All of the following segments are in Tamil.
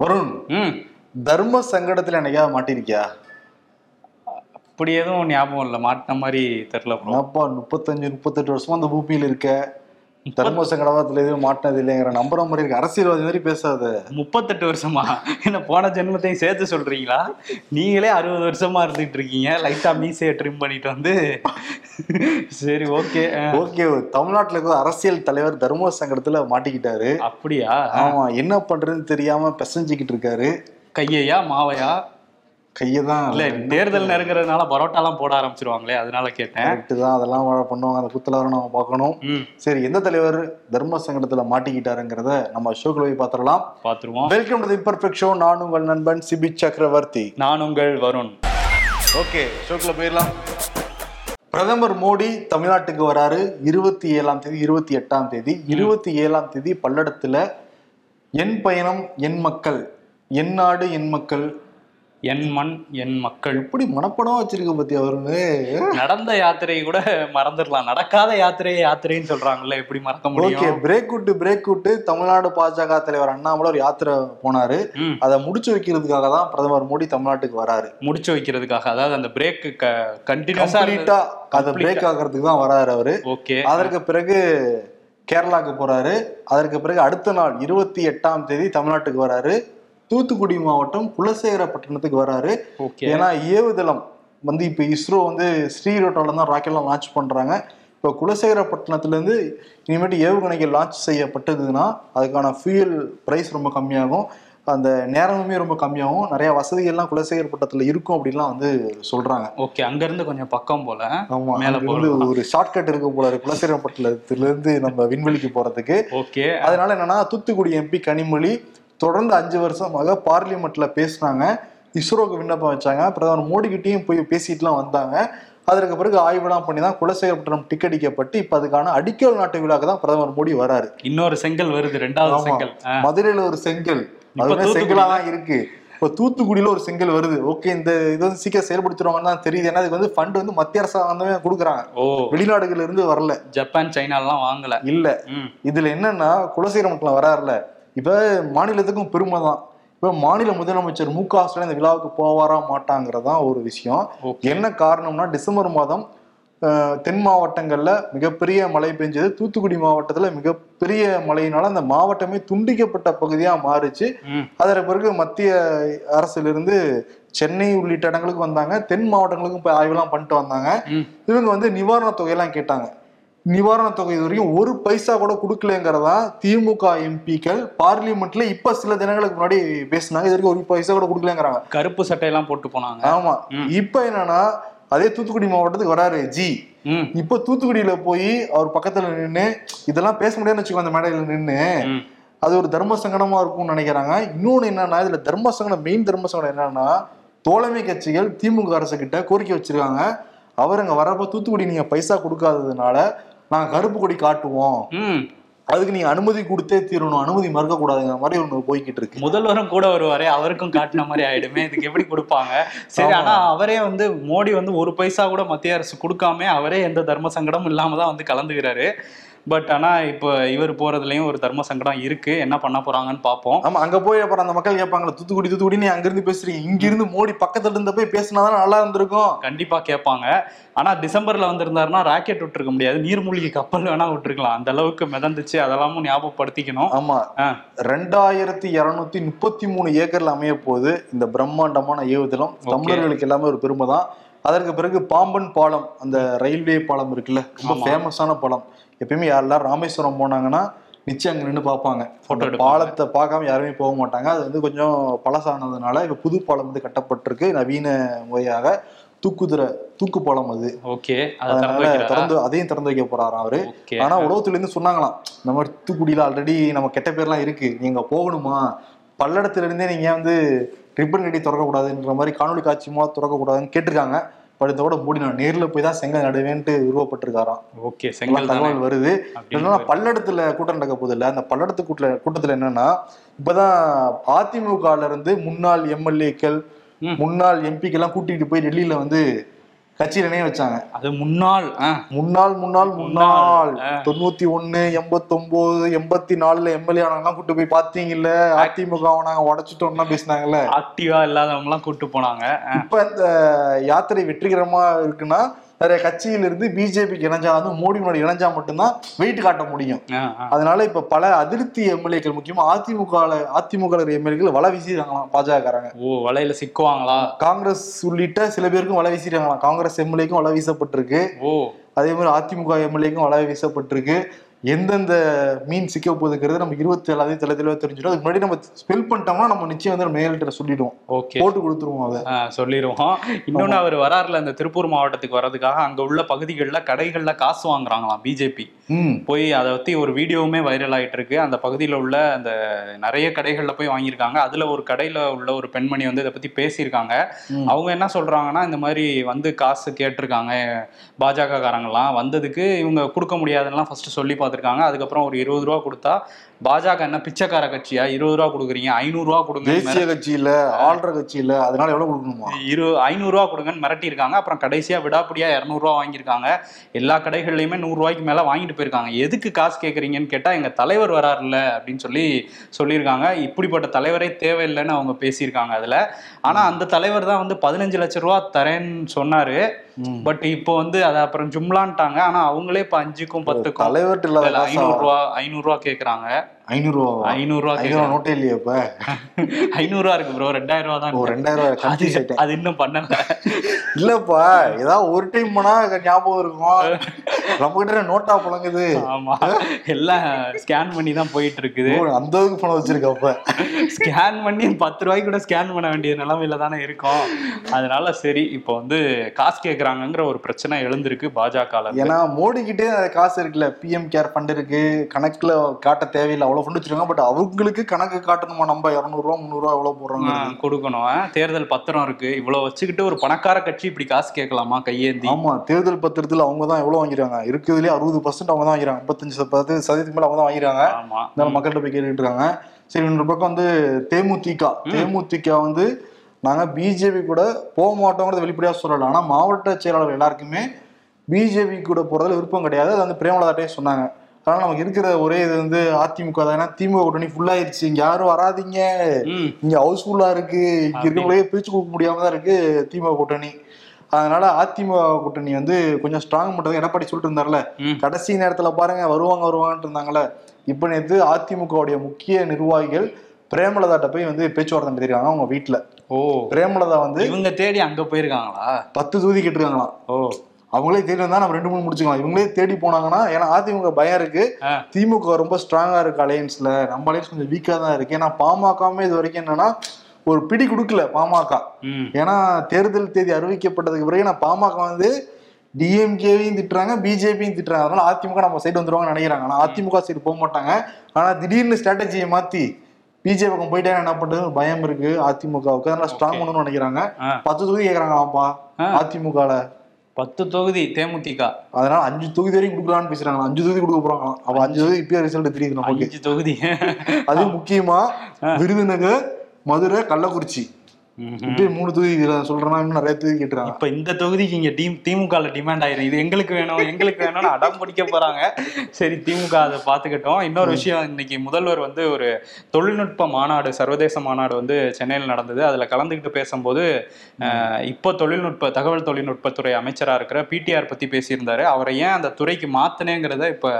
வருண் ம். தர்ம சங்கடத்துல என்னைக்காவது மாட்டிருக்கியா அப்படி எதுவும் ஞாபகம் இல்லை. மாட்டின மாதிரி தெரில என்னப்பா முப்பத்தஞ்சு முப்பத்தெட்டு வருஷமா அந்த பூமியில இருக்க? தர்ம சங்கடத்துல எதுவும் மாட்டினது இல்லைங்கிற நம்புற மாதிரி இருக்கு. அரசியல்வாதி மாதிரி பேசாத. முப்பத்தெட்டு வருஷமா? என்ன போன ஜென்மத்தையும் சேர்த்து சொல்றீங்களா? நீங்களே அறுபது வருஷமா இருந்துட்டு இருக்கீங்க. லைட்டா மீசையை ட்ரிம் பண்ணிட்டு வந்து. சரி ஓகே ஓகே தமிழ்நாட்டுல இருக்கிற அரசியல் தலைவர் தர்ம சங்கடத்துல மாட்டிக்கிட்டாரு. அப்படியா? ஆமா என்ன பண்றதுன்னு தெரியாம பிசைஞ்சுக்கிட்டு இருக்காரு. கையையா மாவையா? கையதான் இல்ல தேர்தல் நெருங்குறதுனால பரோட்டாலாம் போட ஆரம்பிச்சிருவாங்களே அதனால கேட்டேன். கரெக்ட் தான் அதெல்லாம் பண்ணுவாங்க அந்த குத்துல நம்ம பார்க்கணும். சரி எந்த தலைவர் தர்ம சங்கடத்துல மாட்டிக்கிட்டாருங்கிறத நம்ம ஷோக்குள்ள போய் பார்த்துடலாம். பாத்துருவோம் welcome to the perfect show நான் உங்கள் நண்பன் சிபி சக்கரவர்த்தி. நான் உங்கள் வருண். ஓகே ஷோக்குள்ள போயிடலாம். பிரதமர் மோடி தமிழ்நாட்டுக்கு வராரு இருபத்தி ஏழாம் தேதி இருபத்தி எட்டாம் தேதி. இருபத்தி ஏழாம் தேதி பல்லடத்துல என் பயணம் என் மக்கள் என் நாடு என் மக்கள் என் மண் என் மக்கள். எப்படி மனப்படம் வச்சிருக்க பத்தி அவருன்னு நடந்த யாத்திரையை கூட மறந்துடலாம். நடக்காத யாத்திரையை யாத்திரைன்னு சொல்றாங்கல்ல எப்படி மறக்க ஓகே முடியும் பிரேக் விட்டு பிரேக் விட்டு தமிழ்நாடு பாஜக தலைவர் அண்ணாமலை ஒரு யாத்திரை போனாரு. அதை முடிச்சு வைக்கிறதுக்காக தான் பிரதமர் மோடி தமிழ்நாட்டுக்கு வராரு. முடிச்சு வைக்கிறதுக்காக. அதாவது அந்த பிரேக் கண்டினியூஸா அதை பிரேக் ஆகிறதுக்கு தான் வராரு அவரு. ஓகே. அதற்கு பிறகு கேரளாக்கு போறாரு. அதற்கு பிறகு அடுத்த நாள் இருபத்தி எட்டாம் தேதி தமிழ்நாட்டுக்கு வராரு. தூத்துக்குடி மாவட்டம் குலசேகரப்பட்டினத்துக்கு வராரு. ஏன்னா ஏவுதளம் வந்து இப்ப இஸ்ரோ வந்து ஸ்ரீரோட்டால தான் ராக்கெட்லாம் லான்ச் பண்றாங்க. இப்போ குலசேகரப்பட்டினத்துல இருந்து இனிமேட்டு ஏவுகணைகள் லான்ச் செய்யப்பட்டதுன்னா அதுக்கான ஃபியூயல் பிரைஸ் ரொம்ப கம்மியாகும். அந்த நேரமுமே ரொம்ப கம்மியாகும். நிறைய வசதிகள்லாம் குலசேகரப்பட்டத்துல இருக்கும் அப்படின்லாம் வந்து சொல்றாங்க. ஓகே அங்க இருந்து கொஞ்சம் பக்கம் போல. ஆமா மேல போகலாம் ஒரு ஷார்ட்கட் இருக்கு போல இருக்கு. குலசேகரப்பட்டினத்துல இருந்து நம்ம விண்வெளிக்கு போறதுக்கு. ஓகே. அதனால என்னன்னா தூத்துக்குடி எம்பி கனிமொழி தொடர்ந்து அஞ்சு வருஷமாக பார்லிமெண்ட்ல பேசினாங்க இஸ்ரோக்கு விண்ணப்பம் வச்சாங்க. பிரதமர் மோடி கிட்டயும் போய் பேசிட்டுலாம் வந்தாங்க. அதற்கு பிறகு ஆய்வுலாம் பண்ணி தான் குலசேகரப்பட்டினம் டிக்கெடிக்கப்பட்டு இப்ப அதுக்கான அடிக்கல் நாட்டு விழாக்கு தான் பிரதமர் மோடி வராரு. இன்னொரு செங்கல் வருது ரெண்டாவது. செங்கல். மதுரையில ஒரு செங்கல். அதுவே தூத்துக்குடியில- செங்கலா தான் இருக்கு. இப்போ தூத்துக்குடியில ஒரு செங்கல் வருது. ஓகே இந்த இது வந்து சீக்கிரம் செயல்படுத்திடுவாங்கன்னு தான் தெரியுது. ஏன்னா இதுக்கு வந்து ஃபண்ட் வந்து மத்திய அரசாங்கமே கொடுக்குறாங்க. ஓ. வெளிநாடுகள்ல இருந்து வரல. ஜப்பான் சைனாலாம் வாங்கல. இல்ல. இதுல என்னன்னா குலசேகரமட்டில் வராருல. இப்ப மாநிலத்துக்கும் பெருமை தான் இப்ப மாநில முதலமைச்சர் மு க ஸ்டாலின் இந்த விழாவுக்கு போவாரா மாட்டாங்கிறதான் ஒரு விஷயம். என்ன காரணம்னா டிசம்பர் மாதம் தென் மாவட்டங்கள்ல மிகப்பெரிய மழை பெஞ்சது. தூத்துக்குடி மாவட்டத்துல மிகப்பெரிய மழையினால அந்த மாவட்டமே துண்டிக்கப்பட்ட பகுதியா மாறுச்சு. அதற்கு பிறகு மத்திய அரசிலிருந்து சென்னை உள்ளிட்ட இடங்களுக்கு வந்தாங்க. தென் மாவட்டங்களுக்கும் போய் ஆய்வுலாம் பண்ணிட்டு வந்தாங்க. இவங்க வந்து நிவாரண தொகையெல்லாம் கேட்டாங்க. நிவாரண தொகை இது வரைக்கும் ஒரு பைசா கூட கொடுக்கலங்கிறதா திமுக எம்பிக்கள் பார்லிமெண்ட்ல இப்ப சில தினங்களுக்கு முன்னாடி பேசினாங்க. இது வரைக்கும் ஒரு பைசா கூட கொடுக்கலங்கிறாங்க. கருப்பு சட்டையெல்லாம் போட்டு போனாங்க. ஆமா. இப்ப என்னன்னா அதே தூத்துக்குடி மாவட்டத்துக்கு வராரு ஜி. இப்ப தூத்துக்குடியில போய் அவர் பக்கத்துல நின்னு இதெல்லாம் பேச முடியாதுன்னு வச்சுக்கோ அந்த மேடையில நின்னு. ம். அது ஒரு தர்ம சங்கடமா இருக்கும்னு நினைக்கிறாங்க. இன்னொன்னு என்னன்னா இதுல தர்ம சங்கடம் மெயின் தர்ம சங்கடம் என்னன்னா தோழமை கட்சிகள் திமுக அரசு கிட்ட கோரிக்கை வச்சிருக்காங்க. அவர் அங்க வரப்ப தூத்துக்குடி நீங்க பைசா கொடுக்காததுனால நாங்க கருப்பு கொடி காட்டுவோம். அதுக்கு நீங்க அனுமதி கொடுத்தே தீரணும். அனுமதி மறுக்க கூடாதுங்கிற மாதிரி ஒண்ணு போய்கிட்டு இருக்கு. முதல்வரும் கூட வருவாரே அவருக்கும் காட்டின மாதிரி ஆயிடுமே. இதுக்கு எப்படி கொடுப்பாங்க? சரி. ஆனா அவரே வந்து மோடி வந்து ஒரு பைசா கூட மத்திய அரசு கொடுக்காம அவரே எந்த தர்ம சங்கடமும் இல்லாம தான் வந்து கலந்துக்கிறாரு. பட் ஆனா இப்போ இவர் போறதுலயும் ஒரு தர்ம சங்கடம் இருக்கு. என்ன பண்ண போறாங்கன்னு பார்ப்போம் ஆமா அங்க போய் அப்புறம் அந்த மக்கள் கேட்பாங்களா தூத்துக்குடி தூத்துக்குடி நீ அங்கிருந்து பேசுறீங்க. இங்க இருந்து மோடி பக்கத்துல இருந்த போய் பேசினாதான் நல்லா இருந்திருக்கும். கண்டிப்பா கேட்பாங்க. ஆனா டிசம்பர்ல வந்திருந்தாருன்னா ராக்கெட் விட்டுருக்க முடியாது. நீர்மூழ்கி கப்பல் வேணா விட்டுருக்கலாம். அந்த அளவுக்கு மிதந்துச்சு. அதெல்லாமும் ஞாபகப்படுத்திக்கணும். ஆமா. ஆ, ரெண்டாயிரத்தி இருநூத்தி முப்பத்தி மூணு ஏக்கர்ல அமைய போகுது இந்த பிரம்மாண்டமான ஏவுதளம். தமிழர்களுக்கு எல்லாமே ஒரு பெருமை தான் அதற்கு பிறகு பாம்பன் பாலம் அந்த ரயில்வே பாலம் இருக்குல்ல ரொம்ப. ஃபேமஸான பாலம். எப்பயுமே யாரெல்லாம் ராமேஸ்வரம் போனாங்கன்னா நிச்சயம் அங்க நின்று பார்ப்பாங்க. பாலத்தை பார்க்காம யாருமே போக மாட்டாங்க. அது வந்து கொஞ்சம் பழசானதுனால இப்ப புது பாலம் வந்து கட்டப்பட்டிருக்கு. நவீன முறையாக தூக்குதுறை தூக்கு பாலம் அது. ஓகே. அதனால? திறந்து அதையும் திறந்து வைக்க போறாராம் அவரு. ஆனா உலகத்துல இருந்து சொன்னாங்களாம் இந்த மாதிரி தூத்துக்குடியில ஆல்ரெடி நம்ம கெட்ட பேர்லாம் இருக்கு. நீங்க போகணுமா? பல்லடத்துல இருந்தே நீங்க வந்து ரிப்பன் கட்டி திறக்க கூடாதுன்ற மாதிரி காணொலி காட்சி மூலம் திறக்க கூடாதுன்னு கேட்டிருக்காங்க. பட் இதோட மூடி நான் நேர்ல போய் தான் செங்கல் நடுவேன்ட்டு உருவப்பட்டிருக்காராம். ஓகே செங்கல் தகவல் வருது. என்னன்னா பல்லடத்துல கூட்டம் நடக்க போகுது இல்ல. அந்த பல்லடத்து கூட்டல கூட்டத்துல என்னன்னா இப்பதான் அதிமுகல இருந்து முன்னாள் எம்எல்ஏக்கள். முன்னாள் எம்பிக்கெல்லாம் கூட்டிட்டு போய் டெல்லியில வந்து கட்சியில இணைய வச்சாங்க. அது முன்னாள் முன்னாள் முன்னாள் முன்னாள். தொண்ணூத்தி ஒண்ணு எண்பத்தொன்பது எண்பத்தி நாலுல எம்எல்ஏ ஆனவங்க கூட்டு போய் பாத்தீங்கல்ல? அதிமுக நாங்க உடைச்சிட்டோம்னா பேசினாங்கல்ல? ஆக்டிவா இல்லாதவங்க எல்லாம் கூட்டு போனாங்க இப்ப இந்த யாத்திரை வெற்றிகரமா இருக்குன்னா நிறைய கட்சியில இருந்து பிஜேபிக்கு இணைஞ்சா வந்து மோடி முன்னாடி இணைஞ்சா மட்டும்தான் வெயிட் காட்ட முடியும். அதனால இப்ப பல அதிருப்தி எம்எல்ஏக்கள் முக்கியமா அதிமுக அதிமுக எம்எல்ஏக்கள் வலை வீசிடுறாங்களாம் பாஜகக்காரங்க. ஓ வலையில சிக்குவாங்களா? காங்கிரஸ் உள்ளிட்ட சில பேருக்கும் வலை வீசிடுறாங்களாம் காங்கிரஸ் எம்எல்ஏக்கும் வலை வீசப்பட்டிருக்கு. ஓ. அதே மாதிரி அதிமுக எம்எல்ஏக்கும் வலை வீசப்பட்டிருக்கு. எந்தெந்த மீன் சிக்க போகுதுங்கிறது நம்ம இருபத்தி ஏழாவது தெல தெளிவாக தெரிஞ்சிடும் அதுக்கு முன்னாடி நம்ம ஸ்பெல் பண்ணிட்டோம்னா நம்ம நிச்சயம் வந்து மேல்கிட்ட சொல்லிடுவோம். ஓகே போட்டு கொடுத்துருவோம் அதை. ஆ, சொல்லிருவோம் இன்னொன்னு அவர் வராருல இந்த திருப்பூர் மாவட்டத்துக்கு வர்றதுக்காக அங்க உள்ள பகுதிகளில் கடைகள்ல காசு வாங்குறாங்களாம் பிஜேபி. ம். போய் அதை பத்தி ஒரு வீடியோவுமே வைரல் ஆயிட்டு இருக்கு அந்த பகுதியில் உள்ள அந்த நிறைய கடைகள்ல போய் வாங்கியிருக்காங்க. அதுல ஒரு கடையில உள்ள ஒரு பெண்மணி வந்து இதை பத்தி பேசியிருக்காங்க. அவங்க என்ன சொல்றாங்கன்னா இந்த மாதிரி வந்து காசு கேட்டிருக்காங்க பாஜக காரங்கெல்லாம் வந்ததுக்கு இவங்க கொடுக்க முடியாதுன்னெல்லாம் ஃபர்ஸ்ட் சொல்லி பார்த்துருக்காங்க. அதுக்கப்புறம் ஒரு இருபது ரூபா கொடுத்தா பாஜக என்ன பிச்சைக்கார கட்சியா? இருபது ரூபா கொடுக்குறீங்க ஐநூறு ரூபா கொடுங்க தேசிய கட்சியில ஆள்ற கட்சியில அதனால எவ்வளவு கொடுக்கணுமா? இரு ஐநூறுரூவா கொடுங்கன்னு மிரட்டியிருக்காங்க. அப்புறம் கடைசியாக விடாப்பிடியா இரநூறுவா வாங்கியிருக்காங்க. எல்லா கடைகள்லையுமே நூறுரூவாய்க்கு மேலே வாங்கிட்டு போயிருக்காங்க. எதுக்கு காசு கேட்குறீங்கன்னு கேட்டால் எங்கள் தலைவர் வராருல்ல அப்படின்னு சொல்லி சொல்லியிருக்காங்க. இப்படிப்பட்ட தலைவரே தேவையில்லைன்னு அவங்க பேசியிருக்காங்க அதில். ஆனால் அந்த தலைவர் தான் வந்து பதினஞ்சு லட்ச ரூபா தரேன்னு சொன்னார். பட் இப்போ வந்து அதை அப்புறம் ஜும்லான்ட்டாங்க. ஆனால் அவங்களே இப்போ அஞ்சுக்கும் பத்துக்கும் தலைவர்கிட்ட ஐநூறுரூவா ஐநூறுரூவா கேட்குறாங்க that. ரூபா ஐநூறுரூவா ஐநூறு கேட்குறாங்க நோட்டே இல்லையா இப்ப ஐநூறுரூவா இருக்கு ப்ரோ ரெண்டாயிரம் ரூபா தான். ரெண்டாயிரம் அது அது இன்னும் பண்ணல. இல்லப்பா ஏதாவது ஒரு டைம் போனா ஞாபகம் இருக்கும்? நம்ம கிட்ட நோட்டா புழங்குது. ஆமா. எல்லாம் ஸ்கேன் பண்ணி தான் போயிட்டு இருக்குது அந்த அளவுக்கு பணம் வச்சிருக்க அப்ப. ஸ்கேன் பண்ணி பத்து ரூபாய்க்கு கூட ஸ்கேன் பண்ண வேண்டிய நிலைமையில தானே இருக்கோம். அதனால சரி இப்போ வந்து காசு கேக்குறாங்கங்கிற ஒரு பிரச்சனை எழுந்திருக்கு பாஜக ஏன்னா மோடி கிட்டே காசு இருக்குல்ல. பிஎம் கேர் ஃபண்ட் இருக்கு. கணக்குல காட்ட தேவையில்லை அவ்வளவு ஃபண்ட் வச்சிருக்காங்க. பட் அவங்களுக்கு கணக்கு காட்டணுமா? நம்ம இரநூறுவா முந்நூறுவா எவ்வளவு போடுறாங்க? கொடுக்கணும். தேர்தல் பத்திரம் இருக்கு. இவ்வளவு வச்சுக்கிட்டு ஒரு பணக்கார கட்சி இப்படி காசு கேட்கலாமா? கையேந்தி. ஆமா தேர்தல் பத்திரத்துல அவங்க தான் எவ்வளவு வாங்கிறாங்க இருக்கிறதுலயே அறுபது பர்சன்ட் அவங்க தான் வாங்கிறாங்க முப்பத்தஞ்சு சதவீத- சதவீதத்துக்கு மேல அவங்க தான் வாங்கிறாங்க ஆமா. இருந்தாலும் மக்கள்கிட்ட போய் கேட்டுட்டு இருக்காங்க. சரி இன்னொரு பக்கம் வந்து தேமுதிக. தேமுதிக வந்து நாங்க பிஜேபி கூட போக மாட்டோங்கிறத வெளிப்படையா சொல்லல. ஆனா மாவட்ட செயலாளர் எல்லாருக்குமே பிஜேபி கூட போறதுல விருப்பம் கிடையாது. அது வந்து பிரேமலதாட்டே சொன்னாங்க. அதனால நமக்கு இருக்கிற ஒரே இது வந்து அதிமுக தான். ஏன்னா திமுக கூட்டணி ஃபுல் ஆயிருச்சு. இங்க யாரும் வராதீங்க. இங்க ஹவுஸ்ஃபுல்லா இருக்கு. இங்க இருக்கிறவங்களே பிரிச்சு கொடுக்க முடியாம தான் இருக்கு திமுக கூட்டணி. அதனால அதிமுக கூட்டணி வந்து கொஞ்சம் ஸ்ட்ராங் பண்றது எடப்பாடி சொல்லிட்டு இருந்தார்ல. கடைசி நேரத்துல பாருங்க வருவாங்க வருவாங்கன்னு இருந்தாங்கல்ல. இப்ப நேத்து அதிமுகவுடைய முக்கிய நிர்வாகிகள் பிரேமலதாட்ட போய் வந்து பேச்சுவார்த்தை நடத்திருக்காங்க அவங்க வீட்டுல ஓ. பிரேமலதா வந்து இவங்க தேடி அங்க போயிருக்காங்களா? பத்து தொகுதி கேட்டிருக்காங்களாம். ஓ. அவங்களே தேடி வந்தா நம்ம ரெண்டு மூணு முடிச்சுக்கலாம். இவங்களே தேடி போனாங்கன்னா ஏன்னா அதிமுக பயம் இருக்கு. திமுக ரொம்ப ஸ்ட்ராங்கா இருக்கு அலையன்ஸ்ல நம்ம அலையன்ஸ் கொஞ்சம் வீக்கா தான் இருக்கு. ஏன்னா பாமகமே இது வரைக்கும் என்னன்னா ஒரு பிடி கொடுக்கல பாமக. ஏன்னா தேர்தல் தேதி அறிவிக்கப்பட்டதுக்கு பிறகு நான் பாமக வந்து டிஎம்கேவையும் திட்டுறாங்க பிஜேபியும் திட்டுறாங்க. அதனால அதிமுக நம்ம சைடு வந்துருவாங்கன்னு நினைக்கிறாங்க. ஆனா அதிமுக சைடு போக மாட்டாங்க. ஆனா திடீர்னு ஸ்ட்ராட்டஜியை மாத்தி பிஜேபி பக்கம் போயிட்டாங்க என்ன பண்றது? பயம் இருக்கு. அதிமுகவுக்கு. அதனால ஸ்ட்ராங் பண்ணணும்னு நினைக்கிறாங்க. பத்து தொகுதி கேக்குறாங்களாம்ப்பா ஆ. அதிமுகல. பத்து தொகுதி தேமுதிக. அதனால அஞ்சு தொகுதி வரைக்கும் கொடுக்கலாம்னு பேசுறாங்க அஞ்சு தொகுதி கொடுக்க போறாங்களாம் அப்ப அஞ்சு. தொகுதி இப்பயே ரிசல்ட் தெரியுது அஞ்சு தொகுதி. அது முக்கியமா விருதுநகர் மதுரை கள்ளக்குறிச்சி. இப்பயே மூணு தொகுதி இதுல சொல்றேன்னா இன்னும் நிறைய தொகுதி கேட்டுறாங்க. இப்ப இந்த தொகுதிக்கு இங்க டீம் திமுக டிமாண்ட் ஆயிரும். இது எங்களுக்கு வேணும் எங்களுக்கு வேணும்னு அடம் பிடிக்க போறாங்க. சரி திமுக அதை பாத்துக்கிட்டோம் இன்னொரு விஷயம் இன்னைக்கு முதல்வர் வந்து ஒரு தொழில்நுட்ப மாநாடு சர்வதேச மாநாடு வந்து சென்னையில் நடந்தது. அதுல கலந்துக்கிட்டு பேசும்போது இப்போ தொழில்நுட்ப தகவல் தொழில்நுட்பத்துறை அமைச்சரா இருக்கிற பிடிஆர் பத்தி பேசியிருந்தாரு. அவரை ஏன் அந்த துறைக்கு மாத்தினேங்கிறத இப்ப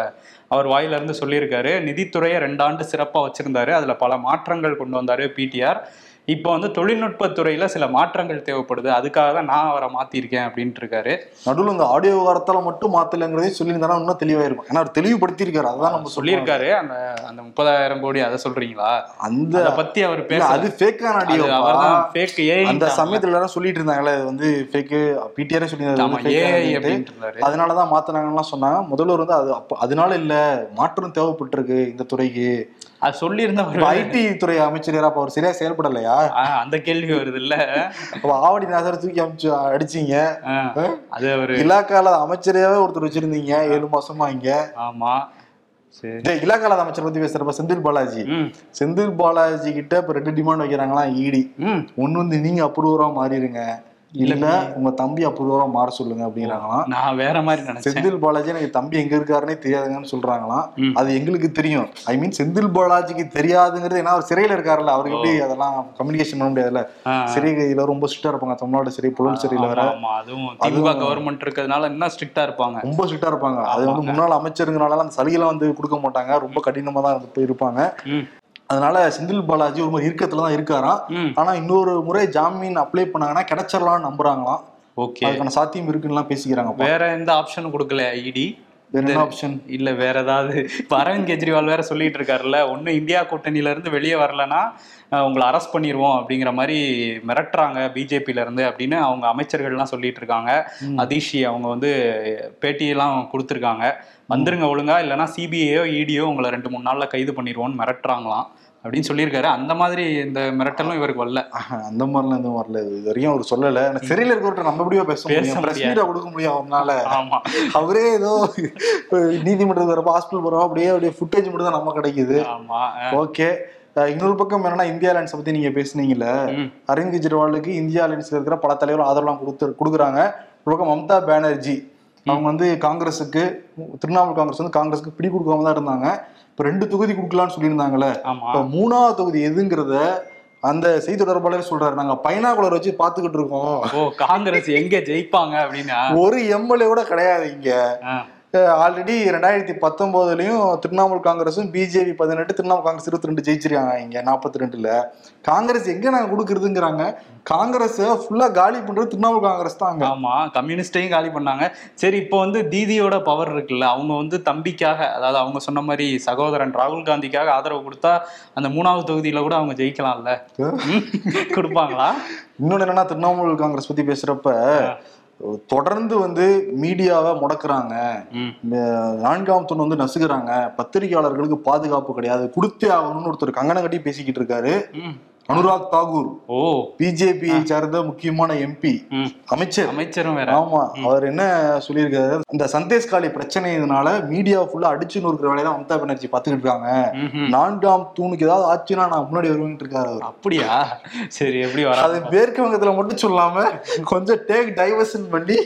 அவர் வாயில இருந்து சொல்லியிருக்காரு. நிதித்துறையை ரெண்டாண்டு சிறப்பா வச்சிருந்தாரு. அதுல பல மாற்றங்கள் கொண்டு வந்தாரு பிடிஆர் இப்போ வந்து தொழில்நுட்பத்துறையில சில மாற்றங்கள் தேவைப்படுது. அதுக்காக தான் நான் அவரை மாத்திருக்கேன் அப்படின்ட்டு இருக்காரு நடுவுல இந்த ஆடியோ விவகாரத்தால மட்டும் மாத்தலங்கிறதே சொல்லியிருந்தானா இன்னும் தெளிவா இருக்கும். ஏன்னா அவர் தெளிவுபடுத்தியிருக்காரு. அதான் நம்ம சொல்லியிருக்காரு. அந்த அந்த முப்பதாயிரம் கோடி அதை சொல்றீங்களா? அந்த பத்தி அவர் பேச அது ஃபேக்கான ஆடியோ அவர்தான் fake AI அந்த ன்ட்டாங்க. சமயத்துல எல்லாரும் சொல்லிட்டு இருந்தாங்களே வந்து ஃபேக்கு பிடிஆரே ஆமா சொல்லியிருந்தாரு இருந்தாரு அதனாலதான் மாத்தினாங்கன்னு சொன்னாங்க. முதல்வர் வந்து அது அப்ப அதனால இல்ல மாற்றம் தேவைப்பட்டிருக்கு இந்த துறைக்கு. அது சொல்லியிருந்த ஒரு ஐடி துறை அமைச்சர் அவர் சரியா செயல்படலையா? அந்த கேள்வி வருது இல்ல அப்ப ஆவடி நாசர தூக்கி அமைச்சு அடிச்சீங்க. அது அவரு இலாக்கால அமைச்சரையாவே ஒருத்தர் வச்சிருந்தீங்க ஏழு மாசமா இங்க. ஆமா. இலாக்கால அமைச்சர் பத்தி பேசுறப்ப செந்தில் பாலாஜி. செந்தில் பாலாஜி கிட்ட இப்ப ரெண்டு டிமாண்ட் வைக்கிறாங்களா ம். ஒண்ணு வந்து நீங்க அப்ரூவரா மாறிடுங்க. இல்ல உங்க தம்பி அப்ரூவரா மாற சொல்லுங்க அப்படிங்கிறாங்களாம். நான் வேற மாதிரி நினைச்சேன். செந்தில் பாலாஜி எனக்கு தம்பி எங்க இருக்காருன்னே தெரியாதுங்கன்னு சொல்றாங்களாம். அது எங்களுக்கு தெரியும். ஐ மீன் செந்தில் பாலாஜிக்கு தெரியாதுங்கிறது ஏன்னா அவர் சிறையில இருக்காருல்ல அவருக்கு எப்படி அதெல்லாம் கம்யூனிகேஷன் பண்ண முடியாதுல்ல? கையில ரொம்ப ஸ்ட்ரிக்டா இருப்பாங்க தமிழ்நாடு சிறை புழல் சிறையில வேற. அதுவும் திமுக கவர்மெண்ட் இருக்கிறதுனால இன்னும் ஸ்ட்ரிக்டா இருப்பாங்க. ரொம்ப ஸ்ட்ரிக்டா இருப்பாங்க. அது வந்து முன்னாள் அமைச்சருங்கனால அந்த சலுகைலாம் வந்து கொடுக்க மாட்டாங்க. ரொம்ப கடினமா தான் இருப்பாங்க அதனால செந்தில் பாலாஜி ஒரு மாதிரி இறுக்கத்துல தான் இருக்காராம் ஆனா இன்னொரு முறை ஜாமீன் அப்ளை பண்ணாங்கன்னா கிடைச்சிடலாம்னு நம்புறாங்களாம். ஓகே. அதுக்கான சாத்தியம் இருக்குன்னு பேசிக்கிறாங்க. வேற எந்த ஆப்ஷனும் கொடுக்கல ஆப்ஷன் இல்ல வேற ஏதாவது. இப்ப அரவிந்த் கெஜ்ரிவால் வேற சொல்லிட்டு இருக்காருல்ல ஒண்ணு இந்தியா கூட்டணியில இருந்து வெளியே வரலன்னா உங்களை அரெஸ்ட் பண்ணிடுவோம் அப்படிங்கிற மாதிரி மிரட்டுறாங்க பிஜேபியில இருந்து அப்படின்னு அவங்க அமைச்சர்கள்லாம் சொல்லிட்டு இருக்காங்க அதிஷி அவங்க வந்து பேட்டியெல்லாம் கொடுத்துருக்காங்க. வந்துருங்க ஒழுங்கா. இல்லைன்னா சிபிஐயோ இடியோ உங்களை ரெண்டு மூணு நாள்ல கைது பண்ணிடுவோம்னு மிரட்டுறாங்களாம். அப்படின்னு சொல்லியிருக்காரு. அந்த மாதிரி இந்த மிரட்டலும் இவருக்கு வரல. அந்த மாதிரிலாம் எதுவும் வரல. இது வரையும் அவர் சொல்லல. சிறையில இருக்கிறவர்கிட்ட நம்ம எப்படியோ பேச முடியும் கொடுக்க முடியும் அவனால ஆமா. அவரே ஏதோ நீதிமன்றத்துக்கு வரப்ப ஹாஸ்பிட்டல் போறோம் அப்படியே அப்படியே ஃபுட்டேஜ் மட்டும் தான் நம்ம கிடைக்குது. ஆமா. ஓகே இன்னொரு பக்கம் என்னன்னா இந்தியா அலைன்ஸ் பத்தி நீங்க பேசுனீங்கல்ல. அரவிந்த் கெஜ்ரிவாலுக்கு இந்தியா அலைன்ஸ்ல இருக்கிற பல தலைவரும் ஆதரவுலாம் கொடுத்து கொடுக்குறாங்க. ஒரு பக்கம் மம்தா பானர்ஜி அவங்க வந்து காங்கிரஸுக்கு திரிணாமுல் காங்கிரஸ் வந்து காங்கிரஸுக்கு பிடி கொடுக்காம தான் இருந்தாங்க. இப்ப ரெண்டு தொகுதி கொடுக்கலாம்னு சொல்லியிருந்தாங்கல்ல. இப்ப மூணாவது தொகுதி எதுங்கிறத அந்த செய்தி தொடர்பாளர் சொல்றாரு. நாங்க பைனாகுலர் வச்சு பாத்துக்கிட்டு இருக்கோம். ஓ காங்கிரஸ் எங்க ஜெயிப்பாங்க அப்படின்னா? ஒரு எம்எல்ஏ கூட கிடையாது இங்க. ஆல்ரெடி ரெண்டாயிரத்தி பத்தொன்பதுலயும் திரிணாமுல் காங்கிரஸும் பிஜேபி பதினெட்டு திரிணாமுல் காங்கிரஸ் இருபத்தி ரெண்டு ஜெயிச்சிருக்காங்க இங்க நாற்பத்தி ரெண்டுல காங்கிரஸ் எங்க நாங்க கொடுக்கறதுங்கிறாங்க? காங்கிரஸ் ஃபுல்லா காலி பண்றது திரிணாமுல் காங்கிரஸ் தான் அங்க. ஆமா கம்யூனிஸ்டையும் காலி பண்ணாங்க. சரி இப்போ வந்து தீதியோட பவர் இருக்குல்ல அவங்க வந்து தம்பிக்காக அதாவது அவங்க சொன்ன மாதிரி சகோதரன் ராகுல் காந்திக்காக ஆதரவு கொடுத்தா அந்த மூணாவது தொகுதியில கூட அவங்க ஜெயிக்கலாம்ல? கொடுப்பாங்களா? இன்னொன்னு என்னன்னா திரிணாமுல் காங்கிரஸ் பத்தி பேசுறப்ப தொடர்ந்து வந்து மீடியாவை முடக்குறாங்க. நான்காம் தூண் வந்து நசுக்குறாங்க. பத்திரிகையாளர்களுக்கு பாதுகாப்பு கிடையாது. கொடுத்தே ஆகணும்னு ஒருத்தர் கங்கணம் கட்டி பேசிக்கிட்டு இருக்காரு. அனுராக் தாகூர் ஓ. பிஜேபி சார்ந்த முக்கியமான எம்பி அமைச்சர். அமைச்சரும் வேற. ஆமா அவர் என்ன சொல்லியிருக்காரு? இந்த சந்தேஷ்காலி பிரச்சனையினால மீடியா ஃபுல்லா அடிச்சு நொறுக்கிற வேலையை தான் மம்தா பானர்ஜி பாத்துக்கிட்டு இருக்காங்க. நான்காம் தூணுக்கு ஏதாவது ஆச்சுன்னா நான் முன்னாடி வருவேன்ட்டு இருக்காரு அவர். அப்படியா? சரி எப்படி வர அது மேற்கு வங்கத்துல மட்டும் சொல்லாம கொஞ்சம் டேக் டைவர்ஷன் பண்ணி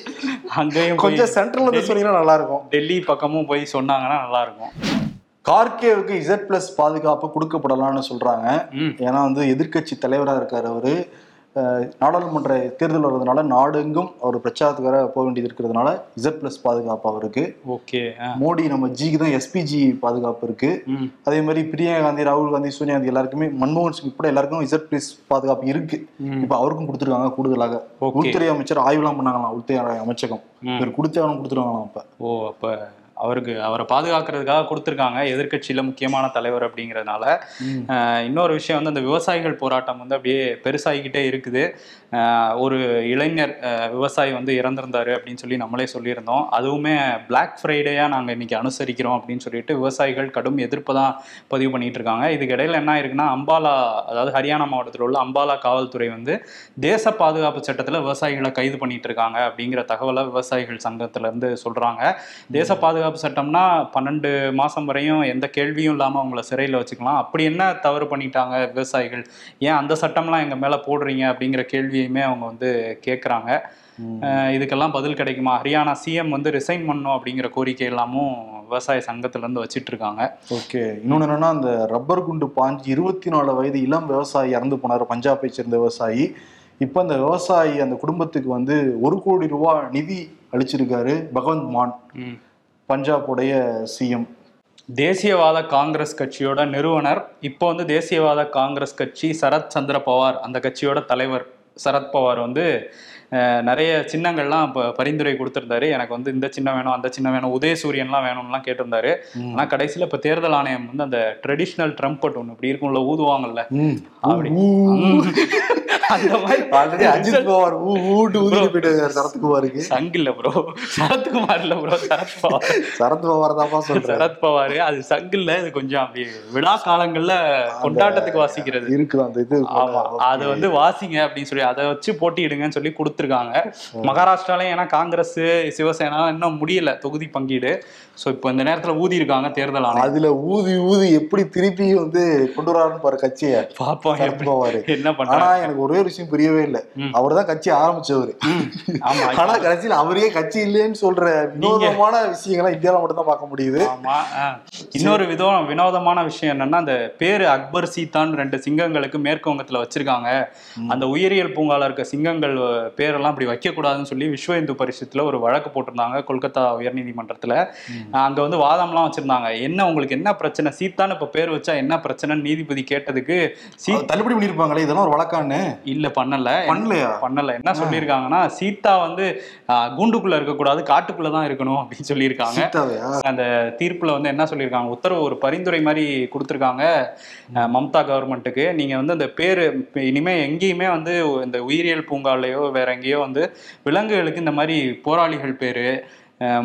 அங்கேயும் கொஞ்சம் சென்ட்ரல் வந்து சொன்னீங்கன்னா நல்லா இருக்கும். டெல்லி பக்கமும் போய் சொன்னாங்கன்னா நல்லா இருக்கும். கார்கேவுக்கு இசட் பிளஸ் பாதுகாப்பு கொடுக்கப்படலாம்னு சொல்றாங்க. ஏன்னா வந்து எதிர்க்கட்சி தலைவரா இருக்காரு அவரு. நாடாளுமன்ற தேர்தல் வர்றதுனால நாடெங்கும் அவர் பிரச்சாரத்துக்கு வேற போக வேண்டியது இருக்கிறதுனால இசட் பிளஸ் பாதுகாப்பு அவருக்கு. ஓகே மோடி நம்ம ஜிக்கு தான் எஸ்பிஜி பாதுகாப்பு இருக்கு. அதே மாதிரி பிரியங்கா காந்தி ராகுல் காந்தி சோனியா காந்தி எல்லாருக்குமே மன்மோகன் சிங் கூட எல்லாருக்கும் இசட் பிளஸ் பாதுகாப்பு இருக்கு. இப்ப அவருக்கும் கொடுத்துருக்காங்க கூடுதலாக. உள்துறை அமைச்சர் ஆய்வுலாம் பண்ணாங்களாம் உள்துறை அமைச்சகம். இவர் கொடுத்தாலும் கொடுத்துருவாங்களாம் இப்ப. ஓ அப்ப அவருக்கு அவரை பாதுகாக்கிறதுக்காக கொடுத்துருக்காங்க. எதிர்க்கட்சியில முக்கியமான தலைவர் அப்படிங்கிறதுனால இன்னொரு விஷயம் வந்து அந்த விவசாயிகள் போராட்டம் வந்து அப்படியே பெருசாகிக்கிட்டே இருக்குது. ஒரு இளைஞர் விவசாயி வந்து இறந்திருந்தாரு அப்படின்னு சொல்லி நம்மளே சொல்லியிருந்தோம். அதுவுமே பிளாக் ஃப்ரைடேயா நாங்க இன்னைக்கு அனுசரிக்கிறோம் அப்படின்னு சொல்லிட்டு விவசாயிகள் கடும் எதிர்ப்பு தான் பதிவு பண்ணிட்டு இருக்காங்க. இதுக்கு இடையில என்ன இருக்குன்னா அம்பாலா அதாவது ஹரியானா மாவட்டத்தில் உள்ள அம்பாலா காவல்துறை வந்து தேச பாதுகாப்பு சட்டத்துல விவசாயிகளை கைது பண்ணிட்டு இருக்காங்க அப்படிங்கிற தகவலை விவசாயிகள் சங்கத்துல இருந்து சொல்றாங்க. தேச பாதுகாப்பு சட்டம்னா பன்னெண்டு மாசம் வரையும் எந்த கேள்வியும் இல்லாம அவங்கள சிறையில வச்சுக்கலாம். அப்படி என்ன தவறு பண்ணிட்டாங்க விவசாயிகள்? ஏன் அந்த சட்டம்லாம் எங்க மேல போடுறீங்க அப்படிங்கிற கேள்வியுமே அவங்க வந்து கேட்குறாங்க இதுக்கெல்லாம் பதில் கிடைக்குமா? ஹரியானா சிஎம் வந்து ரிசைன் பண்ணணும் அப்படிங்கிற கோரிக்கை எல்லாமும் விவசாய சங்கத்துல இருந்து வச்சிட்டு இருக்காங்க ஓகே. இன்னொன்னு என்னன்னா அந்த ரப்பர் குண்டு பாஞ்சு இருபத்தி நாலு வயது இளம் விவசாயி இறந்து போனார். பஞ்சாபை சேர்ந்த விவசாயி. இப்ப அந்த விவசாயி அந்த குடும்பத்துக்கு வந்து ஒரு கோடி ரூபாய் நிதி அளிச்சிருக்காரு பகவந்த் மான். பஞ்சாபுடைய சிஎம் தேசியவாத காங்கிரஸ் கட்சியோட நிறுவனர். இப்போ வந்து தேசியவாத காங்கிரஸ் கட்சி சரத் சந்திர பவார் அந்த கட்சியோட தலைவர். சரத் பவார் வந்து நிறைய சின்னங்கள்லாம் இப்போ பரிந்துரை கொடுத்திருந்தாரு. எனக்கு வந்து இந்த சின்னம் வேணும் அந்த சின்னம் வேணும் உதயசூரியன்லாம் வேணும்லாம் கேட்டிருந்தாரு. ஆனா கடைசியில இப்போ தேர்தல் ஆணையம் வந்து அந்த ட்ரெடிஷ்னல் ட்ரம்பட் ஒன்று இப்படி இருக்கும்ல ஊதுவாங்கல்ல. அப்படி. அந்த மாதிரி ஆல்ரெடி அஜித் பவார் ஊட்டு போயிட்டு சங்கில்ல ப்ரோ சரத்குமார் இல்ல ப்ரோ சரத் பவார். சரத் பவார் தான்ப்பா சொல்றேன் சரத் பவார் அது சங்கில்ல இது கொஞ்சம் அப்படி விழா காலங்கள்ல கொண்டாட்டத்துக்கு வாசிக்கிறது. இருக்குது அந்த இது ஆமா. அதை வந்து வாசிங்க அப்படின்னு சொல்லி அதை வச்சு போட்டியிடுங்கன்னு சொல்லி கொடுத்து கொடுத்துருக்காங்க மகாராஷ்டிராலையும் ஏன்னா காங்கிரஸ் சிவசேனா இன்னும் முடியல தொகுதி பங்கீடு. ஸோ இப்போ இந்த நேரத்துல ஊதி இருக்காங்க தேர்தல் ஆணையம். அதுல ஊதி ஊதி எப்படி திருப்பி வந்து கொண்டு வராருன்னு பாரு கட்சியை. பார்ப்போம் என்ன பண்றாங்க எனக்கு ஒரே ஒரு விஷயம் புரியவே இல்லை. ம். அவர்தான் கட்சி ஆரம்பிச்சவரு. ஆமா. ஆனா கடைசியில் அவரே கட்சி இல்லைன்னு சொல்ற வினோதமான விஷயங்களை இந்தியாவில மட்டும் தான் பார்க்க முடியுது. இன்னொரு விதம் வினோதமான விஷயம் என்னன்னா அந்த பேரு அக்பர் சீதான் ரெண்டு சிங்கங்களுக்கு மேற்கு வங்கத்துல வச்சிருக்காங்க அந்த உயிரியல் பூங்கால இருக்க சிங்கங்கள் பேரெல்லாம் அப்படி வைக்க கூடாதுன்னு சொல்லி விஸ்வ இந்து பரிஷத்துல ஒரு வழக்கு போட்டிருந்தாங்க கொல்கத்தா உயர்நீதிமன்றத்துல. அங்க வந்து வாதம்லாம் வச்சிருந்தாங்க. என்ன உங்களுக்கு என்ன பிரச்சனை? சீதான் இப்ப பேர் வச்சா என்ன பிரச்சனைன்னு நீதிபதி கேட்டதுக்கு தள்ளுபடி பண்ணிருப்பாங்களே இதெல்லாம் ஒரு வழக்கான்னு. இல்ல பண்ணல. பண்ணலையா? பண்ணல. என்ன சொல்லியிருக்காங்கன்னா சீதா வந்து கூண்டுக்குள்ள இருக்கக்கூடாது காட்டுக்குள்ள தான் இருக்கணும் அப்படின்னு சொல்லியிருக்காங்க. அந்த தீர்ப்புல வந்து என்ன சொல்லியிருக்காங்க? உத்தரவு ஒரு பரிந்துரை மாதிரி கொடுத்துருக்காங்க மம்தா கவர்மெண்ட்டுக்கு. நீங்க வந்து அந்த பேரு இனிமே எங்கேயுமே வந்து இந்த உயிரியல் பூங்காலையோ வேற எங்கேயோ வந்து விலங்குகளுக்கு இந்த மாதிரி போராளிகள் பேரு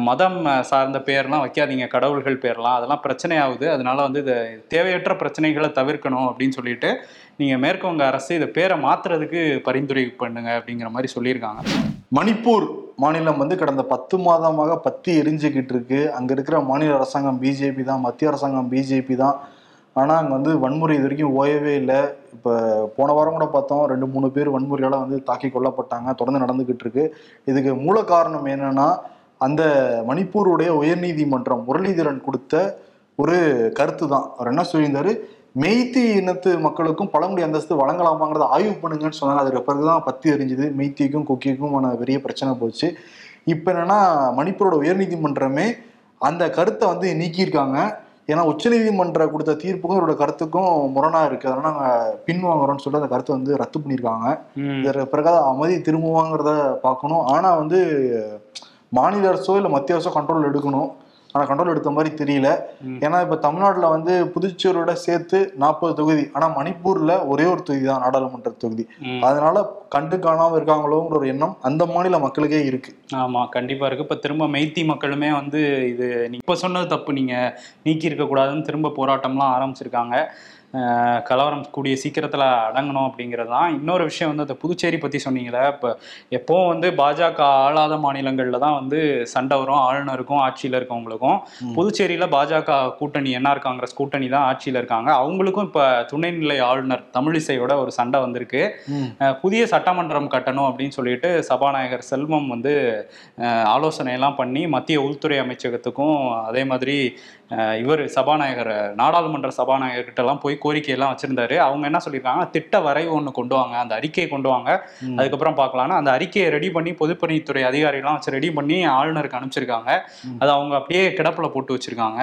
மதம் சார்ந்த பேர்லாம் வைக்காதீங்க கடவுள்கள் பேர்லாம். அதெல்லாம் பிரச்சனை ஆகுது அதனால வந்து இது தேவையற்ற பிரச்சனைகளை தவிர்க்கணும் அப்படின்னு சொல்லிட்டு நீங்கள் மேற்குவங்க அரசு இதை பேரை மாற்றுறதுக்கு பரிந்துரை பண்ணுங்க அப்படிங்கிற மாதிரி சொல்லியிருக்காங்க. மணிப்பூர் மாநிலம் வந்து கடந்த பத்து மாதமாக பத்தி எரிஞ்சுக்கிட்டு இருக்கு. அங்கே இருக்கிற மாநில அரசாங்கம் பிஜேபி தான் மத்திய அரசாங்கம் பிஜேபி தான். ஆனால் அங்கே வந்து வன்முறை இது வரைக்கும் ஓயவே இல்லை. இப்போ போன வாரம் கூட பார்த்தோம் ரெண்டு மூணு பேர் வன்முறையால் வந்து தாக்கி கொல்லப்பட்டாங்க தொடர்ந்து நடந்துக்கிட்டு இருக்கு. இதுக்கு மூல காரணம் என்னன்னா அந்த மணிப்பூருடைய உயர்நீதிமன்றம் முரளிதரன் கொடுத்த ஒரு கருத்து தான் அவர் என்ன சொல்லியிருந்தாரு? மெய்த்தி இனத்து மக்களுக்கும் பழங்குடி அந்தஸ்து வழங்கலாமாங்கிறத ஆய்வு பண்ணுங்கன்னு சொன்னாங்க. அதுக்கு பிறகுதான் பத்தி எரிஞ்சுது மெய்த்திக்கும் குக்கிக்குமான பெரிய பிரச்சனை போச்சு. இப்போ என்னன்னா மணிப்பூரோட உயர்நீதிமன்றமே அந்த கருத்தை வந்து நீக்கியிருக்காங்க. ஏன்னா உச்சநீதிமன்ற கொடுத்த தீர்ப்புக்கும் அவரோட கருத்துக்கும் முரணா இருக்கு. அதனால நாங்க பின்வாங்குறோம்னு சொல்லிட்டு அந்த கருத்தை வந்து ரத்து பண்ணியிருக்காங்க. இதற்கு பிறகு அமைதி திரும்புவாங்கிறத பார்க்கணும். ஆனா வந்து மாநில அரசோ இல்லை மத்திய அரசோ கண்ட்ரோல் எடுக்கணும். ஆனா கண்ட்ரோல் எடுத்த மாதிரி தெரியல. ஏன்னா இப்ப தமிழ்நாட்டுல வந்து புதுச்சேரியோட சேர்த்து நாற்பது தொகுதி. ஆனா மணிப்பூர்ல ஒரே ஒரு தொகுதி தான் நாடாளுமன்ற தொகுதி. அதனால கண்டு காணாம இருக்காங்களோங்கிற ஒரு எண்ணம் அந்த மாநில மக்களுக்கே இருக்கு. ஆமா கண்டிப்பா இருக்கு. இப்ப திரும்ப மெய்த்தி மக்களுமே வந்து இது இப்ப சொன்னது தப்பு. நீங்க நீக்கி இருக்க கூடாதுன்னு திரும்ப போராட்டம்லாம் ஆரம்பிச்சிருக்காங்க. கலவரம் கூடிய சீக்கிரத்துல அடங்கணும் அப்படிங்கிறது தான் இன்னொரு விஷயம் வந்து அந்த புதுச்சேரி பத்தி சொன்னீங்களே இப்ப எப்பவும் வந்து பாஜக ஆளாத மாநிலங்கள்ல தான் வந்து சண்டை வரும் ஆளுநருக்கும் ஆட்சியில இருக்கவங்களுக்கும். புதுச்சேரியில பாஜக கூட்டணி என்ஆர் காங்கிரஸ் கூட்டணி தான் ஆட்சியில இருக்காங்க. அவங்களுக்கும் இப்ப துணைநிலை ஆளுநர் தமிழிசையோட ஒரு சண்டை வந்திருக்கு. புதிய சட்டமன்றம் கட்டணும் அப்படின்னு சொல்லிட்டு சபாநாயகர் செல்வம் வந்து ஆலோசனை எல்லாம் பண்ணி மத்திய உள்துறை அமைச்சகத்துக்கும் அதே மாதிரி இவர் சபாநாயகர் நாடாளுமன்ற சபாநாயகர்கிட்ட எல்லாம் போய் கோரிக்கையெல்லாம் வச்சிருந்தாரு. அவங்க என்ன சொல்லியிருக்காங்க திட்ட வரைவு ஒன்று கொண்டு வாங்க அந்த அறிக்கையை கொண்டு வாங்க. அதுக்கப்புறம் பார்க்கலாம்னா அந்த அறிக்கையை ரெடி பண்ணி பொதுப்பணித்துறை அதிகாரிகள்லாம் வச்சு ரெடி பண்ணி ஆளுநருக்கு அனுப்பிச்சிருக்காங்க. அது அவங்க அப்படியே கிடப்புல போட்டு வச்சிருக்காங்க.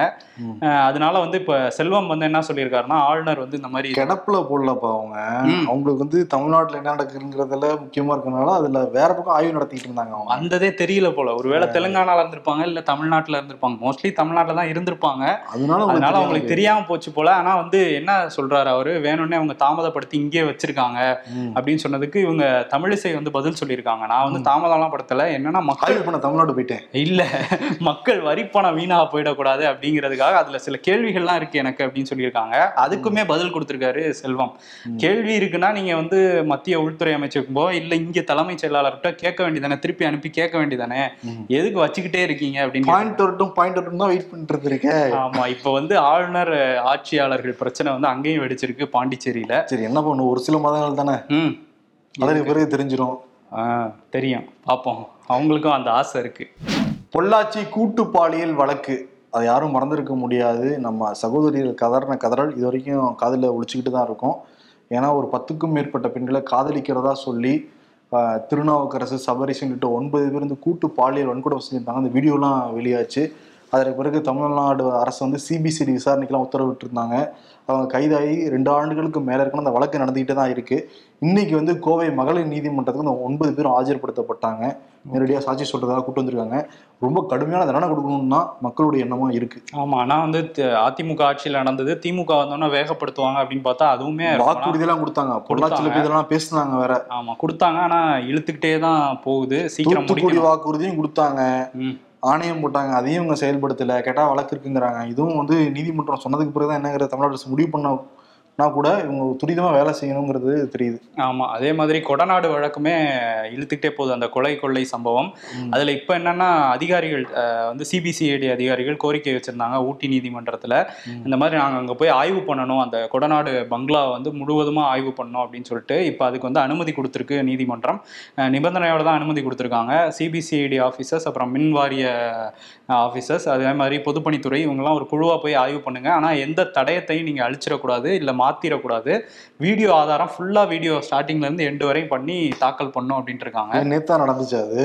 அதனால வந்து இப்ப செல்வம் வந்து என்ன சொல்லியிருக்காருன்னா ஆளுநர் வந்து இந்த மாதிரி கிடப்புல போடலப்பா அவங்க. அவங்களுக்கு வந்து தமிழ்நாட்டுல என்ன நடக்குங்கிறதுல முக்கியமா இருக்கனால அதுல வேற பக்கம் ஆய்வு நடத்திட்டு இருந்தாங்க அவங்க. வந்ததே தெரியல போல. ஒருவேளை தெலுங்கானால இருந்திருப்பாங்க இல்ல தமிழ்நாட்டுல இருந்திருப்பாங்க. மோஸ்ட்லி தமிழ்நாட்டுல தான் இருந்திருப்பாங்க. அதனால உங்களுக்கு அதனால அவங்களுக்கு. தெரியாம போச்சு போல. ஆனா வந்து என்ன சொல்றாரு அவரு? வேணும்னே அவங்க தாமதப்படுத்தி இங்கேயே வச்சிருக்காங்க. அப்படின்னு சொன்னதுக்கு இவங்க தமிழிசை வந்து பதில் சொல்லியிருக்காங்க. நான் வந்து தாமதம்லாம் படுத்தல. என்னன்னா மக்கள் பண்ண தமிழ்நாடு போயிட்டேன். இல்ல. மக்கள் வரிப்பணம் வீணா போயிடக்கூடாது அப்படிங்கிறதுக்காக அதுல சில கேள்விகள்லாம் இருக்கு எனக்கு அப்படின்னு சொல்லியிருக்காங்க. அதுக்குமே பதில் கொடுத்திருக்காரு செல்வம். கேள்வி இருக்குன்னா நீங்க வந்து மத்திய உள்துறை அமைச்சருக்கோ இல்ல இங்க தலைமைச் செயலாளர்கிட்ட கேட்க வேண்டியதானே? திருப்பி அனுப்பி கேட்க வேண்டியதானே. எதுக்கு வச்சுக்கிட்டே இருக்கீங்க அப்படின்னு பாயிண்ட் வரட்டும் பாயிண்ட் வரட்டும் தான் வெயிட் பண்ணிட்டு இருந்திருக்கேன். ஆமா இப்ப வந்து ஆளுநர் ஆட்சியாளர்கள் பிரச்சனை வந்து அங்கேயும் வெடிச்சிருக்கு பாண்டிச்சேரியில. சரி என்ன பண்ணும் ஒரு சில மாதங்கள் தானே? ம். அதற்கு பிறகு தெரிஞ்சிடும் தெரியும். பார்ப்போம் அவங்களுக்கும் அந்த ஆசை இருக்கு. பொள்ளாச்சி கூட்டு பாலியல் வழக்கு. அதை யாரும் மறந்திருக்க முடியாது. நம்ம சகோதரிகள் கதறின கதறல் இது வரைக்கும் காதில் ஒழிச்சுக்கிட்டு தான் இருக்கும். ஏன்னா ஒரு பத்துக்கும் மேற்பட்ட பெண்களை காதலிக்கிறதா சொல்லி திருநாவுக்கரசு சபரிசன் உள்ளிட்ட ஒன்பது பேர் வந்து கூட்டு பாலியல் வன்கொடுமை செஞ்சிருந்தாங்க. அந்த வீடியோலாம் வெளியாச்சு. அதற்கு பிறகு தமிழ்நாடு அரசு வந்து சிபிசிடி விசாரணைக்கெல்லாம் உத்தரவிட்டிருந்தாங்க. அவங்க கைதாகி ரெண்டு ஆண்டுகளுக்கு மேலே இருக்கணும். அந்த வழக்கு நடந்துகிட்டே தான் இருக்கு. இன்னைக்கு வந்து கோவை மகளிர் நீதிமன்றத்துக்கு அந்த ஒன்பது பேரும் ஆஜர்படுத்தப்பட்டாங்க. நேரடியாக சாட்சி சொல்றதாக கூட்டு வந்திருக்காங்க. ரொம்ப கடுமையான தண்டனை கொடுக்கணும்னு தான் மக்களுடைய எண்ணமா இருக்கு. ஆமா ஆனா வந்து அதிமுக ஆட்சியில் நடந்தது திமுக வந்தோன்னா வேகப்படுத்துவாங்க அப்படின்னு பார்த்தா அதுவுமே வாக்குறுதியெல்லாம் கொடுத்தாங்க. பொள்ளாச்சியில இதெல்லாம் பேசுனாங்க வேற. ஆமா கொடுத்தாங்க. ஆனா இழுத்துக்கிட்டே தான் போகுது. சீக்கிரம் வாக்குறுதியும் கொடுத்தாங்க. ஆணையம் போட்டாங்க அதையும் இவங்க செயல்படுத்தலை கேட்டால் வழக்கு இருக்குங்கிறாங்க. இதுவும் வந்து நீதிமன்றம் சொன்னதுக்கு பிறகு தான் என்னங்கிற தமிழ்நாடு அரசு முடிவு பண்ண கூட இவங்க துரிதமா வேலை செய்யணுங்கிறது தெரியுது. ஆமா அதே மாதிரி கொடநாடு வழக்குமே இழுத்துக்கிட்டே போகுது அந்த கொலை கொள்ளை சம்பவம். அதுல இப்ப என்னன்னா அதிகாரிகள் வந்து சிபிசிஐடி அதிகாரிகள் கோரிக்கை வச்சிருந்தாங்க ஊட்டி நீதிமன்றத்துல. இந்த மாதிரி நாங்க அங்க போய் ஆய்வு பண்ணணும் அந்த கொடநாடு பங்களா வந்து முழுவதுமா ஆய்வு பண்ணணும் அப்படின்னு சொல்லிட்டு இப்ப அதுக்கு வந்து அனுமதி கொடுத்துருக்கு நீதிமன்றம். நிபந்தனையோட தான் அனுமதி கொடுத்துருக்காங்க. சிபிசிஐடி ஆஃபீஸர்ஸ் அப்புறம் மின் வாரிய ஆஃபீஸர்ஸ் அதே மாதிரி பொதுப்பணித்துறை இவங்கெல்லாம் ஒரு குழுவா போய் ஆய்வு பண்ணுங்க. ஆனா எந்த தடயத்தையும் நீங்க அழிச்சிடக்கூடாது. இல்ல மாத்திரக்கூடாது. வீடியோ ஆதாரம் ஃபுல்லா வீடியோ ஸ்டார்டிங்ல இருந்து எண்டு வரையும் பண்ணி தாக்கல் பண்ணும் அப்படின்ட்டு இருக்காங்க நேத்தா நடந்துச்சு அது?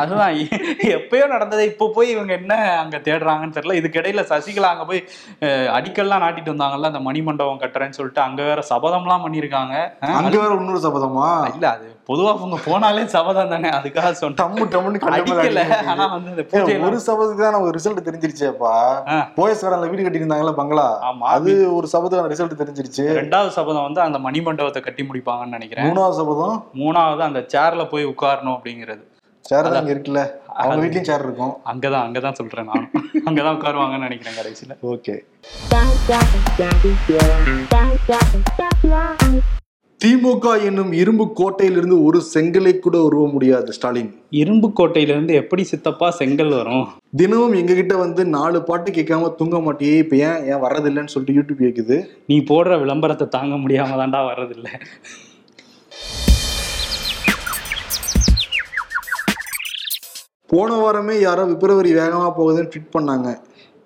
அதுதான். எப்பயோ நடந்தது இப்போ போய் இவங்க என்ன அங்க தேடுறாங்கன்னு தெரியல. இதுக்கு இடையில சசிகலா அங்க போய் அடிக்கல்லாம் நாட்டிட்டு வந்தாங்கல்ல அந்த மணிமண்டபம் கட்டுறேன்னு சொல்லிட்டு அங்க வேற சபதம்லாம் பண்ணியிருக்காங்க அங்க வேற இன்னொரு சபதமா? இல்ல அது பொதுவா அவங்க போனாலே சபதம் தானே? அதுக்காக சொன்னேன் ஒரு சபத்துக்கு தான் நமக்கு ரிசல்ட் தெரிஞ்சிருச்சேப்பா. போயஸ் கார்டன்ல வீடு கட்டி இருந்தாங்கல்ல பங்களா? ஆமா அது ஒரு சபத்துக்கான ரிசல்ட் தெரிஞ்சிருச்சு. ரெண்டாவது சபதம் வந்து அந்த மணிமண்டபத்தை கட்டி முடிப்பாங்கன்னு நினைக்கிறேன். மூணாவது சபதம்? மூணாவது அந்த சேர்ல போய் உட்காரணும் அப்படிங்கிறது. சேர் தான் இங்க இருக்குல்ல. அவங்க வீட்லயும் சேர் இருக்கும். அங்கதான் அங்கதான் சொல்றேன் நான். அங்கதான் உட்காருவாங்கன்னு நினைக்கிறேன் கடைசியில. ஓகே திமுக என்னும் இரும்பு கோட்டையிலிருந்து ஒரு செங்கலை கூட உருவ முடியாது ஸ்டாலின். இரும்பு கோட்டையில இருந்து எப்படி சித்தப்பா செங்கல் வரும்? தினமும் எங்ககிட்ட வந்து நாலு பாட்டு கேட்காம தூங்க மாட்டியே இப்ப ஏன் ஏன் வர்றதில்லைன்னு சொல்லிட்டு யூடியூப் கேக்குது. நீ போடுற விளம்பரத்தை தாங்க முடியாம தான்டா வர்றதில்ல. போன வாரமே யாரோ பிப்ரவரி வேகமா போகுதுன்னு ட்வீட் பண்ணாங்க.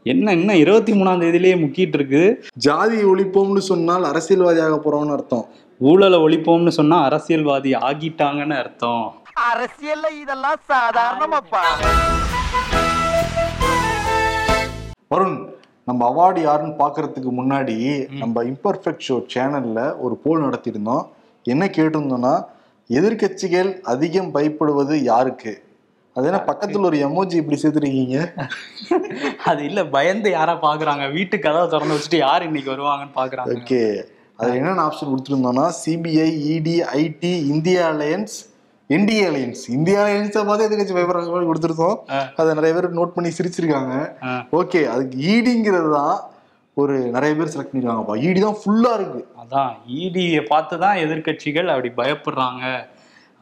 என்ன இன்னும் இருபத்தி மூணாம் தேதியிலேயே முக்கிட்டு இருக்கு? ஜாதி ஒழிப்போம்னு சொன்னால் அரசியல்வாதியாக போறோம்னு அர்த்தம். ஊழலை ஒழிப்போம்னு சொன்னா அரசியல்வாதி ஆகிட்டாங்கன்னு அர்த்தம். அரசியல்ல இதெல்லாம் சாதாரணமாப்பா. வருண் நம்ம அவார்டு யாருன்னு பார்க்கறதுக்கு முன்னாடி நம்ம இம்பர்ஃபெக்ட் ஷோ சேனல்ல ஒரு போல் நடத்தியிருந்தோம். என்ன கேட்டிருந்தோம்னா எதிர்க்கட்சிகள் அதிகம் பயப்படுவது யாருக்கு? அது என்ன பக்கத்துல ஒரு எமோஜி இப்படி சேர்த்துருக்கீங்க? அது இல்ல பயந்து யாரா பாக்குறாங்க? வீட்டு கதவை திறந்து வச்சுட்டு யார் இன்னைக்கு வருவாங்கன்னு பாக்குறாங்க? ஓகே. அது என்னென்ன option கொடுத்துருந்தோம்னா CBI ED IT India alliance NDA alliance India அலையன்ஸை பார்த்து எதிர்கட்சி பயப்படுற மாதிரி கொடுத்துருந்தோம். அதை நிறைய பேர் நோட் பண்ணி சிரிச்சிருக்காங்க. ஓகே அதுக்கு ஈடிங்கிறது தான் ஒரு நிறைய பேர் செலக்ட் பண்ணிருக்காங்கப்பா. ஈடி தான் ஃபுல்லா இருக்கு. அதான் இடியை பார்த்து தான் எதிர்க்கட்சிகள் அப்படி பயப்படுறாங்க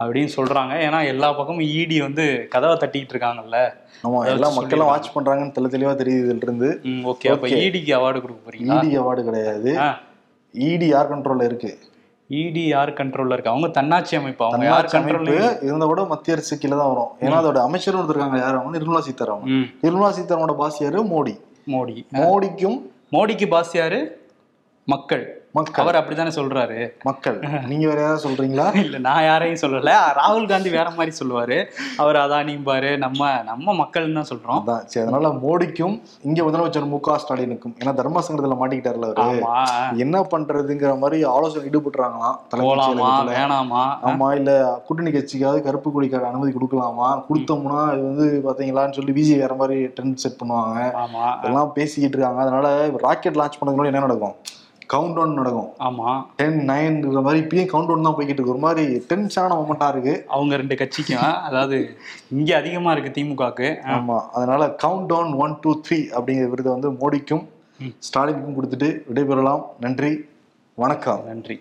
அப்படின்னு சொல்றாங்க. ஏன்னா எல்லா பக்கமும் இடி வந்து கதவை தட்டிட்டு இருக்காங்கல்ல. ஆமா எல்லா மக்களும் வாட்ச் பண்றாங்கன்னு தெளி தெளிவா தெரியுது இருந்து. ஓகே அப்ப. இடிக்கு அவார்டு கொடுக்க போறீங்களா? இடி அவார்டு கிடையாது. இடி யார் கண்ட்ரோல்ல இருக்கு. இடி யார் கண்ட்ரோல்ல இருக்கு. அவங்க தன்னாட்சி அமைப்பு. அவங்க யார் கண்ட்ரோல் இருந்தா கூட மத்திய அரசு கீழே தான் வரும். ஏன்னா அதோட அமைச்சர் ஒருத்தர் இருக்காங்க. யார் அவங்க? நிர்மலா சீதாராமன். நிர்மலா சீதாராமனோட பாஸ் யாரு? மோடி. மோடி. மோடிக்கும் மோடிக்கு பாஸ் யாரு? மக்கள். மக்கள். அவர் அப்படித்தானே சொல்றாரு. மக்கள். நீங்க வேற யாராவது சொல்றீங்களா? இல்ல நான் யாரையும் சொல்லல. ராகுல் காந்தி வேற மாதிரி சொல்லுவாரு. அவர் அதானிம்பாரு நம்ம நம்ம மக்கள்னு தான் சொல்றோம். சரி அதனால மோடிக்கும் இங்க முதலமைச்சர் மு க ஸ்டாலினுக்கும் ஏன்னா தர்ம சங்கடத்துல மாட்டிக்கிட்டாருல அவரு. என்ன பண்றதுங்கிற மாதிரி ஆலோசனை ஈடுபட்டுறாங்களாம் போலாமா. வேணாமா? ஆமா இல்ல கூட்டணி கட்சிக்காவது கருப்பு கொடிக்கார அனுமதி கொடுக்கலாமா? கொடுத்தோம்னா இது வந்து பாத்தீங்களான்னு சொல்லி பிஜி வேற மாதிரி ட்ரெண்ட் செட் பண்ணுவாங்க. அதெல்லாம் பேசிக்கிட்டு இருக்காங்க. அதனால ராக்கெட் லான்ச் பண்ணதுக்கு என்ன நடக்கும்? கவுண்ட் டவுன் நடக்கும். ஆமா. டென் நைன்ங்கிற மாதிரி இப்பயும் கவுண்ட் டவுன் தான் போய்கிட்டு இருக்கு. ஒரு மாதிரி டென்ஷனான மொமெண்டா இருக்கு. அவங்க ரெண்டு கட்சிக்கும் அதாவது இங்க அதிகமா இருக்கு திமுகக்கு ஆமா. அதனால count down one two three அப்படிங்கிற விருதை வந்து மோடிக்கும் ஸ்டாலினுக்கும் கொடுத்துட்டு விடைபெறலாம். நன்றி. வணக்கம். நன்றி.